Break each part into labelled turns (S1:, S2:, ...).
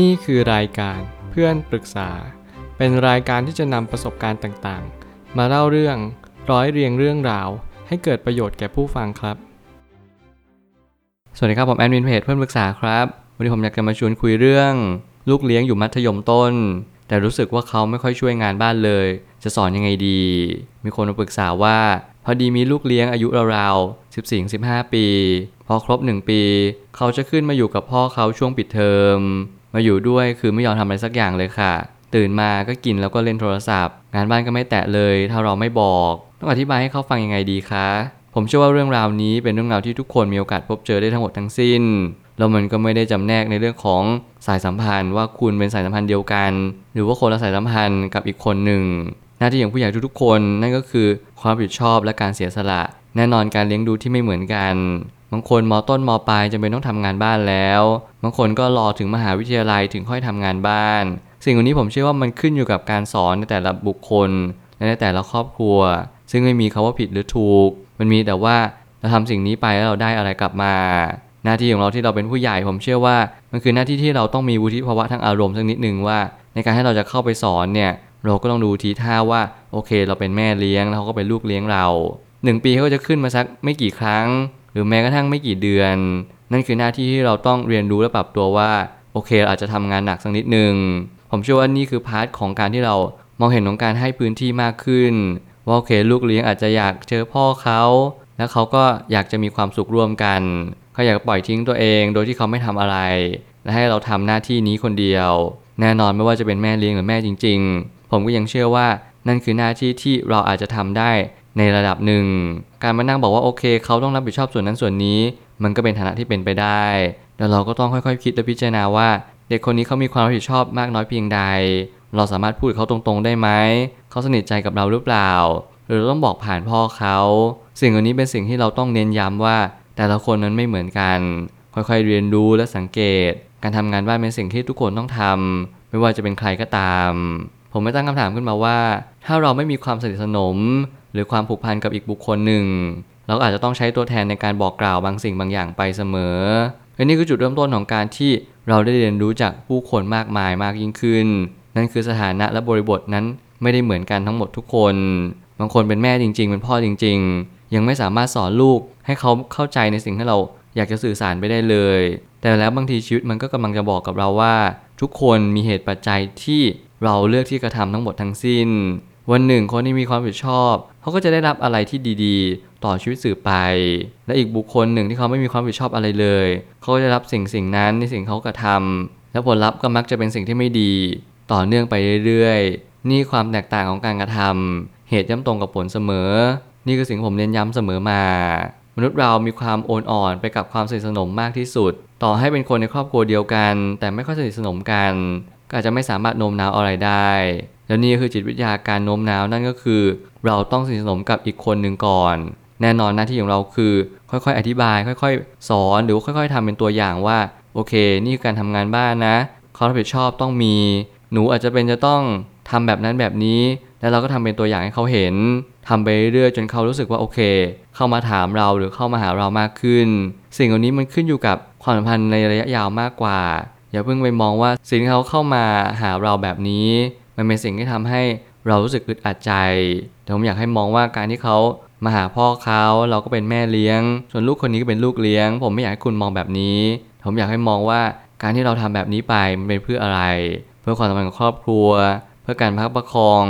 S1: นี่คือรายการเพื่อนปรึกษา เป็นรายการที่จะนำประสบการณ์ต่างๆ มาเล่าเรื่องร้อยเรียงเรื่องราว ให้เกิดประโยชน์แก่ผู้ฟังครับ สวัสดีครับผมแอดมินเพจเพื่อนปรึกษาครับวันนี้ผมอยากจะมาชวนคุยเรื่อง ลูกเลี้ยงอยู่มัธยมต้น แต่รู้สึกว่าเขาไม่ค่อยช่วยงานบ้านเลย จะสอนยังไงดี มีคนมาปรึกษาว่า พอดีมีลูกเลี้ยงอายุราวๆ14-15 ปี พอครบ 1 ปี เขาจะขึ้นมาอยู่กับพ่อเขาช่วงปิดเทอม มาอยู่ด้วยคือไม่ยอมทำอะไรสักอย่างเลยค่ะ ตื่นมาก็กินแล้วก็เล่นโทรศัพท์ งานบ้านก็ไม่แตะเลย ถ้าเราไม่บอก ต้องอธิบายให้เขาฟังยังไงดีคะ ผมเชื่อว่าเรื่องราวนี้เป็นเรื่องราวที่ทุกคนมีโอกาสพบเจอได้ทั้งหมดทั้งสิ้นแล้วมันก็ไม่ได้จำแนกในเรื่องของสายสัมพันธ์ว่าคุณเป็นสายสัมพันธ์เดียวกัน หรือว่าคนละสายสัมพันธ์กับอีกคนหนึ่ง หน้าที่ของผู้ใหญ่ทุกๆคนนั่นก็คือความรับผิดชอบและการเสียสละ แน่นอนการเลี้ยงดูที่ไม่เหมือนกัน บางคนมต้นมปลายจำเป็นต้องทำงานบ้านแล้ว บางคนก็รอถึงมหาวิทยาลัยถึงค่อยทำงานบ้าน สิ่งเหล่านี้ผมเชื่อว่ามันขึ้นอยู่กับการสอนในแต่ละบุคคลและในแต่ละครอบครัว ซึ่งไม่มีคาว่าผิดหรือถูก มันมีแต่ว่าเราทำสิ่งนี้ไปแล้วเราได้อะไรกลับมา หน้าที่ของเราที่เราเป็นผู้ใหญ่ผมเชื่อว่า มันคือหน้าที่ที่เราต้องมีวุฒิภาวะทางอารมณ์สักนิดหนึ่งว่า ในการให้เราจะเข้าไปสอนเนี่ยเราก็ต้องดูทีท่าว่าโอเค เราเป็นแม่เลี้ยงแล้วเขาก็เป็นลูกเลี้ยงเราหนึ่งปีเขาก็จะขึ้นมาสักไม่กี่ครั้ง หรือแม้กระทั่งไม่กี่เดือน นั่นคือหน้าที่ที่เราต้องเรียนรู้และปรับตัวว่า โอเคเราอาจจะทำงานหนักสักนิดหนึ่งผมเชื่อว่านี่คือ part ของการที่เรามองเห็นของการให้พื้นที่มากขึ้น ว่าโอเคลูกเลี้ยงอาจจะอยากเจอพ่อเขาแล้วเขาก็อยากจะมีความสุขร่วมกันเขาอยากปล่อยทิ้งตัวเอง โดยที่เขาไม่ทำอะไร และให้เราทำหน้าที่นี้คนเดียว แน่นอนไม่ว่าจะเป็นแม่เลี้ยงหรือแม่จริง ๆ ผมก็ยังเชื่อว่านั่นคือหน้าที่ที่เราอาจจะทำได้ ในระดับหนึ่ง การมานั่งบอกว่าโอเคเขาต้องรับผิดชอบส่วนนั้นส่วนนี้ มันก็เป็นฐานะที่เป็นไปได้ แล้วเราก็ต้องค่อยๆ คิดและพิจารณาว่า เด็กคนนี้เขามีความรับผิดชอบมากน้อยเพียงใด เราสามารถพูดกับเขาตรงๆ ได้ไหมเขาสนิทใจกับเราหรือเปล่า หรือเราต้องบอกผ่านพ่อเขาสิ่งเหล่านี้เป็นสิ่งที่เราต้องเน้นย้ำว่า แต่ละคนนั้นไม่เหมือนกัน ค่อยๆเรียนรู้และสังเกต การทำงานบ้านเป็นสิ่งที่ทุกคนต้องทำไม่ว่าจะเป็นใครก็ตาม ผมไม่ตั้งคำถามขึ้นมาว่า ถ้าเราไม่มีความสนิทสนม หรือความผูกพันกับอีกบุคคลหนึ่ง เราก็อาจจะต้องใช้ตัวแทนในการบอกกล่าวบางสิ่งบางอย่างไปเสมอและนี่คือจุดเริ่มต้นของการที่เราได้เรียนรู้จากผู้คนมากมายมากยิ่งขึ้น นั่นคือสถานะและบริบทนั้นไม่ได้เหมือนกันทั้งหมดทุกคน บางคนเป็นแม่จริง ๆ เป็นพ่อจริง ๆ ยังไม่สามารถสอนลูกให้เขาเข้าใจในสิ่งที่เราอยากจะสื่อสารไปได้เลย แต่แล้วบางทีชีวิตมันก็กำลังจะบอกกับเราว่า ทุกคนมีเหตุปัจจัยที่เราเลือกที่กระทำทั้งหมดทั้งสิ้น วันหนึ่งคนที่มีความผิดชอบ เขาก็จะได้รับอะไรที่ดีๆ ต่อชีวิตสืบไป และอีกบุคคลหนึ่งที่เขาไม่มีความผิดชอบอะไรเลย เขาก็จะรับสิ่งสิ่งนั้นในสิ่งเขากระทำและผลลัพธ์ก็มักจะเป็นสิ่งที่ไม่ดี ต่อเนื่องไปเรื่อยๆ นี่ความแตกต่างของการกระทำเหตุย่อมตรงกับผลเสมอ นี่คือสิ่งผมเน้นย้ำเสมอมา มนุษย์เรามีความโอนอ่อนไปกับความสนิทสนมมากที่สุด ต่อให้เป็นคนในครอบครัวเดียวกัน แต่ไม่ค่อยสนิทสนมกัน ก็อาจจะไม่สามารถโน้มน้าวอะไรได้ แล้วนี่คือจิตวิทยาการโน้มน้าวนั่นก็คือ เราต้องสนิทสนมกับอีกคนหนึ่งก่อน แน่นอนหน้าที่ของเราคือ ค่อยๆ อธิบาย ค่อยๆ สอนหรือค่อย ๆทำเป็นตัวอย่างว่า โอเค นี่คือการทำงานบ้านนะความรับผิดชอบต้องมี หนูอาจจะเป็นจะต้องทำแบบนั้นแบบนี้ แล้วเราก็ทำเป็นตัวอย่างให้เขาเห็นทำไปเรื่อยๆจนเขารู้สึกว่าโอเค เข้ามาถามเราหรือเข้ามาหาเรามากขึ้น สิ่งเหล่านี้มันขึ้นอยู่กับความสัมพันธ์ในระยะยาวมากกว่า อย่าเพิ่งไปมองว่าสิ่งที่เขาเข้ามาหาเราแบบนี้ มันเป็นสิ่งที่ทำให้เรารู้สึกอึดอัดใจ แต่ผมอยากให้มองว่าการที่เขามาหาพ่อเขาเราก็เป็นแม่เลี้ยง ส่วนลูกคนนี้ก็เป็นลูกเลี้ยง ผมไม่อยากให้คุณมองแบบนี้ ผมอยากให้มองว่าการที่เราทำแบบนี้ไปมันเป็นเพื่ออะไร เพื่อความสัมพันธ์ของครอบครัว เพื่อการพักประคอง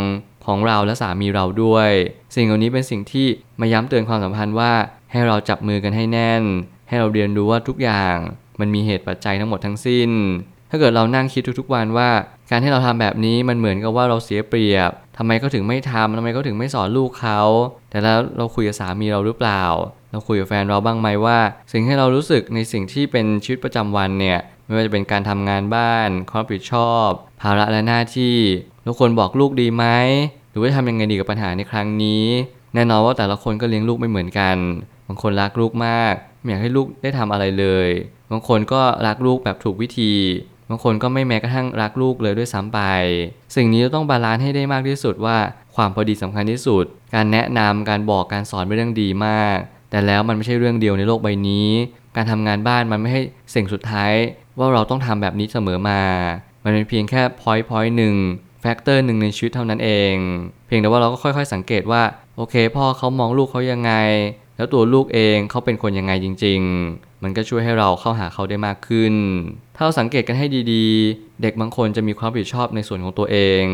S1: ของเราและสามีเราด้วย สิ่งเหล่านี้เป็นสิ่งที่มาย้ำเตือนความสัมพันธ์ว่าให้เราจับมือกันให้แน่น ให้เราเรียนรู้ว่าทุกอย่างมันมีเหตุปัจจัยทั้งหมดทั้งสิ้น ถ้าเกิดเรานั่งคิดทุกๆวันว่า การที่เราทำแบบนี้มันเหมือนกับว่าเราเสียเปรียบทำไมเขาถึงไม่ทำทำไมเขาถึงไม่สอนลูกเขา แต่แล้วเราคุยกับสามีเราหรือเปล่า เราคุยกับแฟนเราบ้างไหมว่า สิ่งที่เรารู้สึกในสิ่งที่เป็นชีวิตประจำวันเนี่ยไม่ว่าจะเป็นการทำงานบ้านความรับผิดชอบ ภาระและหน้าที่เราควรบอกลูกดีไหมหรือว่าทำยังไงดีกับปัญหาในครั้งนี้ แน่นอนว่าแต่ละคนก็เลี้ยงลูกไม่เหมือนกัน บางคนรักลูกมากไม่อยากให้ลูกได้ทำอะไรเลย บางคนก็รักลูกแบบถูกวิธี บางคนก็ไม่แม้กระทั่งรักลูกเลยด้วยซ้ำไป สิ่งนี้ต้อง balance ให้ได้มากที่สุดว่าความพอดีสำคัญที่สุด การแนะนำการบอกการสอนเป็นเรื่องดีมาก แต่แล้วมันไม่ใช่เรื่องเดียวในโลกใบนี้ การทำงานบ้านมันไม่ใช่สิ่งสุดท้าย ว่าเราต้องทำแบบนี้เสมอมา มันเป็นเพียงแค่ point point หนึ่ง factor หนึ่งในชีวิตเท่านั้นเอง เพียงแต่ว่าเราก็ค่อยๆ สังเกตว่าโอเค พ่อเขามองลูกเขายังไง แล้วตัวลูกเองเขาเป็นคนยังไงจริง ๆ มันก็ช่วยให้เราเข้าหาเขาได้มากขึ้น ถ้าเราสังเกตกันให้ดีๆ เด็กบางคนจะมีความรับผิดชอบในส่วนของตัวเอง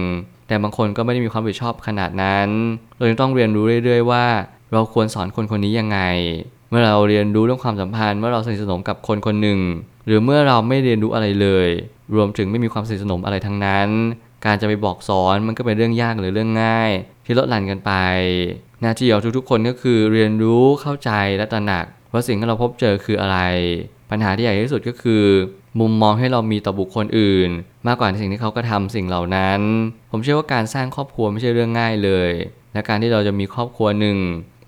S1: แต่บางคนก็ไม่ได้มีความรับผิดชอบขนาดนั้นเรายังต้องเรียนรู้เรื่อย ๆ ว่า เราควรสอนคนคนนี้ยังไง เมื่อเราเรียนรู้เรื่องความสัมพันธ์เมื่อเราสนิทสนมกับคนคนหนึ่ง หรือเมื่อเราไม่เรียนรู้อะไรเลย รวมถึงไม่มีความสนิทสนมอะไรทั้งนั้น การจะไปบอกสอนมันก็เป็นเรื่องยากหรือเรื่องง่าย ที่ลดหลั่นกันไป หน้าที่ของทุกๆ คนก็คือเรียนรู้เข้าใจและตระหนักว่าสิ่งที่เราพบเจอคืออะไร ปัญหาที่ใหญ่ที่สุดก็คือมุมมองให้เรามีต่อบุคคลอื่น มากกว่าสิ่งที่เขาก็ทำสิ่งเหล่านั้น ผมเชื่อว่าการสร้างครอบครัวไม่ใช่เรื่องง่ายเลย และการที่เราจะมีครอบครัวหนึ่ง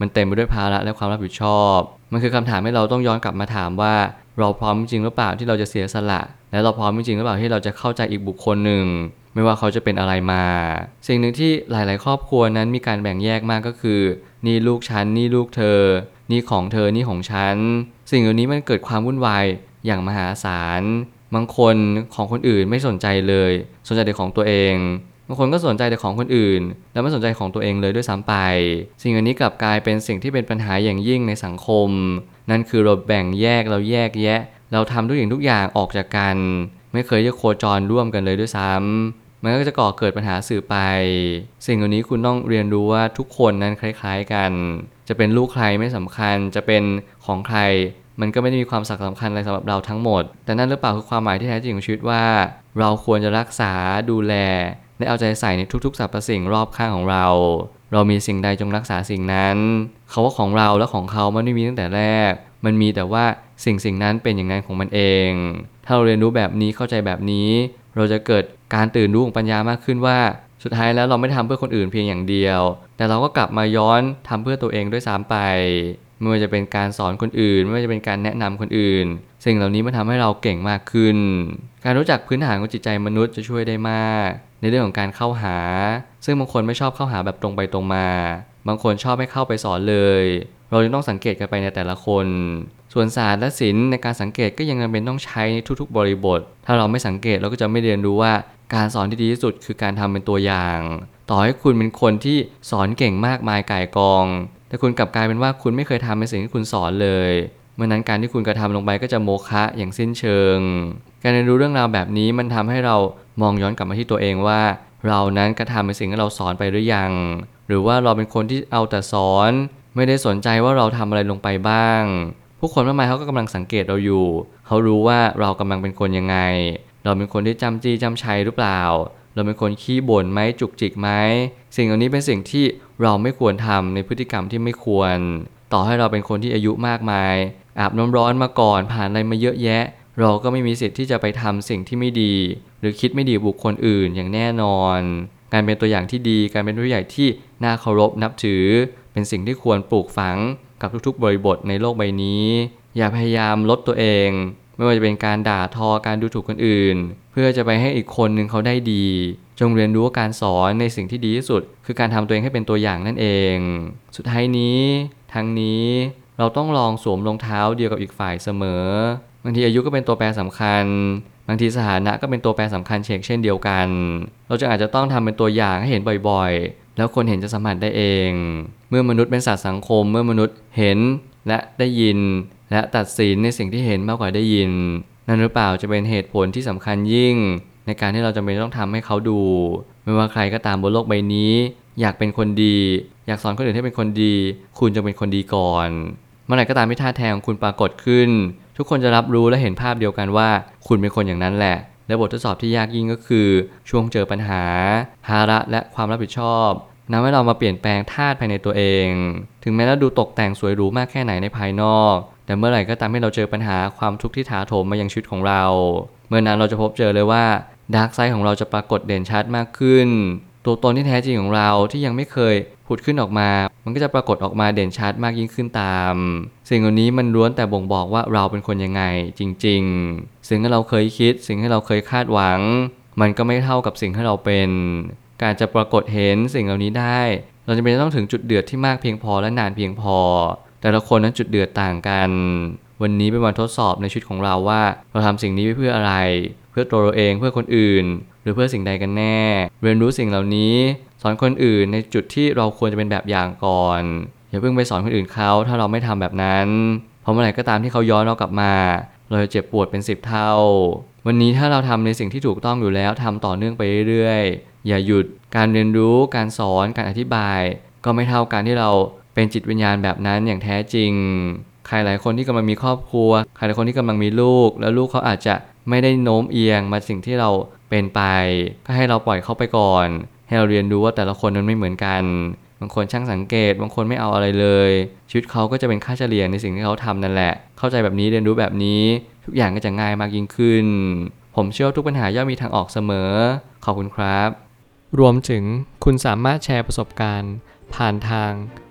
S1: มันเต็มไปด้วยภาระและความรับผิดชอบ มันคือคำถามให้เราต้องย้อนกลับมาถามว่า เราพร้อมจริงหรือเปล่าที่เราจะเสียสละ และเราพร้อมจริงหรือเปล่าที่เราจะเข้าใจอีกบุคคลหนึ่ง ไม่ว่าเขาจะเป็นอะไรมา สิ่งหนึ่งที่หลาย ๆ ครอบครัวนั้นมีการแบ่งแยกมากก็คือนี่ลูกฉันนี่ลูกเธอนี่ของเธอนี่ของฉัน สิ่งเหล่านี้มันเกิดความวุ่นวาย อย่างมหาศาลบางคนของคนอื่นไม่สนใจเลย สนใจแต่ของตัวเองบางคนก็สนใจแต่ของคนอื่น แล้วไม่สนใจของตัวเองเลยด้วยซ้ำไป สิ่งอันนี้กลับกลายเป็นสิ่งที่เป็นปัญหาอย่างยิ่งในสังคม นั่นคือเราแบ่งแยกเราแยกแยะ เราทำทุกอย่างทุกอย่างออกจากกัน ไม่เคยจะโคจรร่วมกันเลยด้วยซ้ำมันก็จะก่อเกิดปัญหาสื่อไป สิ่งเหล่านี้คุณต้องเรียนรู้ว่าทุกคนนั้นคล้าย ๆ กัน จะเป็นลูกใครไม่สำคัญ จะเป็นของใคร มันก็ไม่ได้มีความสำคัญอะไรสำหรับเราทั้งหมด แต่นั่นหรือเปล่าคือความหมายที่แท้จริงของชีวิตว่า เราควรจะรักษาดูแลและเอาใจใส่ในทุกๆสรรพสิ่งรอบข้างของเรา เรามีสิ่งใดจงรักษาสิ่งนั้นเขาว่าของเราและของเขามันไม่มีตั้งแต่แรก มันมีแต่ว่าสิ่งสิ่งนั้นเป็นอย่างนั้นของมันเอง ถ้าเราเรียนรู้แบบนี้เข้าใจแบบนี้ เราจะเกิดการตื่นรู้ของปัญญามากขึ้นว่า สุดท้ายแล้วเราไม่ทำเพื่อคนอื่นเพียงอย่างเดียว แต่เราก็กลับมาย้อนทำเพื่อตัวเองด้วยซ้ำไป ไม่ว่าจะเป็นการสอนคนอื่น ไม่ว่าจะเป็นการแนะนำคนอื่น สิ่งเหล่านี้มันทำให้เราเก่งมากขึ้น การรู้จักพื้นฐานของจิตใจมนุษย์จะช่วยได้มาก ในเรื่องของการเข้าหา ซึ่งบางคนไม่ชอบเข้าหาแบบตรงไปตรงมา บางคนชอบให้เข้าไปสอนเลย เราจึงต้องสังเกตกันไปในแต่ละคน ส่วนศาสตร์และศิลป์ในการสังเกตก็ยังจำเป็นต้องใช้ในทุกๆ บริบท ถ้าเราไม่สังเกตเราก็จะไม่เรียนรู้ว่าการสอนที่ดีที่สุดคือการทำเป็นตัวอย่าง ต่อให้คุณเป็นคนที่สอนเก่งมากมายก่ายกอง แต่คุณกลับกลายเป็นว่าคุณไม่เคยทำในสิ่งที่คุณสอนเลยเมื่อนั้นการที่คุณกระทำลงไปก็จะโมฆะอย่างสิ้นเชิง การเรียนรู้เรื่องราวแบบนี้มันทำให้เรามองย้อนกลับมาที่ตัวเองว่า เรานั้นกระทำในสิ่งที่เราสอนไปหรือยัง หรือว่าเราเป็นคนที่เอาแต่สอน ไม่ได้สนใจว่าเราทำอะไรลงไปบ้าง ผู้คนมากมายเขาก็กำลังสังเกตเราอยู่ เขารู้ว่าเรากำลังเป็นคนยังไง เราเป็นคนที่จำจี้จำชัยหรือเปล่า เราเป็นคนขี้บ่นไหมจุกจิกไหม สิ่งเหล่านี้เป็นสิ่งที่เราไม่ควรทำในพฤติกรรมที่ไม่ควร ต่อให้เราเป็นคนที่อายุมากมาย อาบน้ำร้อนมาก่อนผ่านอะไรมาเยอะแยะ เราก็ไม่มีสิทธิ์ที่จะไปทำสิ่งที่ไม่ดี หรือคิดไม่ดีบุคคลอื่นอย่างแน่นอน การเป็นตัวอย่างที่ดีการเป็นตัวอย่ที่น่าเคารพนับถือ เป็นสิ่งที่ควรปลูกฝังกับทุกๆบริบทในโลกใบนี้ อย่าพยายามลดตัวเอง ไม่ว่าจะเป็นการด่าทอการดูถูกคนอื่น เพื่อจะไปให้อีกคนหนึ่งเขาได้ดี จงเรียนรู้ว่าการสอนในสิ่งที่ดีที่สุด คือการทำตัวเองให้เป็นตัวอย่างนั่นเอง สุดท้ายนี้ทั้งนี้เราต้องลองสวมรองเท้าเดียวกับอีกฝ่ายเสมอบางทีอายุก็เป็นตัวแปรสำคัญบางทีสถานะก็เป็นตัวแปรสำคัญเช่นเช่นเดียวกัน เราจะอาจจะต้องทำเป็นตัวอย่างให้เห็นบ่อยๆ แล้วคนเห็นจะสัมผัสได้เอง เมื่อมนุษย์เป็นสัตว์สังคม เมื่อมนุษย์เห็นและได้ยิน และตัดสินในสิ่งที่เห็นมากกว่าได้ยิน นั่นหรือเปล่าจะเป็นเหตุผลที่สำคัญยิ่ง ในการที่เราจำเป็นต้องทำให้เขาดู ไม่ว่าใครก็ตามบนโลกใบนี้ อยากเป็นคนดี อยากสอนคนอื่นให้เป็นคนดี คุณจะเป็นคนดีก่อนเมื่อไหร่ก็ตามที่ท่าแทงของคุณปรากฏขึ้น ทุกคนจะรับรู้และเห็นภาพเดียวกันว่า คุณเป็นคนอย่างนั้นแหละและบททดสอบที่ยากยิ่งก็คือ ช่วงเจอปัญหา ภาระและความรับผิดชอบนำให้เรามาเปลี่ยนแปลงธาตุภายในตัวเอง ถึงแม้เราดูตกแต่งสวยหรูมากแค่ไหนในภายนอก แต่เมื่อไหร่ก็ตามให้เราเจอปัญหาความทุกข์ที่ถาโถมมายังชีวิตของเรา เมื่อนั้นเราจะพบเจอเลยว่าดาร์กไซด์ของเราจะปรากฏเด่นชัดมากขึ้น ตัวตนที่แท้จริงของเราที่ยังไม่เคยผุดขึ้นออกมา มันก็จะปรากฏออกมาเด่นชัดมากยิ่งขึ้นตาม สิ่งเหล่านี้มันล้วนแต่บ่งบอกว่าเราเป็นคนยังไงจริง ๆ สิ่งที่เราเคยคิด สิ่งที่เราเคยคาดหวัง มันก็ไม่เท่ากับสิ่งที่เราเป็น การจะปรากฏเห็นสิ่งเหล่านี้ได้ เราจะเป็นต้องถึงจุดเดือดที่มากเพียงพอและนานเพียงพอ แต่ละคนนั้นจุดเดือดต่างกัน วันนี้เป็นวันทดสอบในชีวิตของเราว่า เราทำสิ่งนี้เพื่ออะไร เพื่อตัวเราเองเพื่อคนอื่น หรือเพื่อสิ่งใดกันแน่ เรียนรู้สิ่งเหล่านี้ สอนคนอื่นในจุดที่เราควรจะเป็นแบบอย่างก่อนอย่าเพิ่งไปสอนคนอื่นเขาถ้าเราไม่ทำแบบนั้นเพราะเมื่อไหร่ก็ตามที่เขาย้อนเรากลับมา เราจะเจ็บปวดเป็นสิบเท่า วันนี้ถ้าเราทำในสิ่งที่ถูกต้องอยู่แล้วทำต่อเนื่องไปเรื่อยๆอย่าหยุดการเรียนรู้การสอนการอธิบาย ก็ไม่เท่าการที่เรา เป็นจิตวิญญาณแบบนั้นอย่างแท้จริง ใครหลายคนที่กำลังมีครอบครัว ใครหลายคนที่กำลังมีลูก แล้วลูกเขาอาจจะไม่ได้โน้มเอียงมาสิ่งที่เราเป็นไป ก็ให้เราปล่อยเขาไปก่อน ให้เราเรียนรู้ว่าแต่ละคนนั้นไม่เหมือนกัน บางคนช่างสังเกต บางคนไม่เอาอะไรเลย ชีวิตเขาก็จะเป็นค่าเฉลี่ยในสิ่งที่เขาทำนั่นแหละ เข้าใจแบบนี้เรียนรู้แบบนี้ ทุกอย่างก็จะง่ายมากยิ่งขึ้น ผมเชื่อว่าทุกปัญหาย่อมมีทางออกเสมอ ขอบคุณครับ รวมถึงคุณสามารถแชร์ประสบการณ์ ผ่านทาง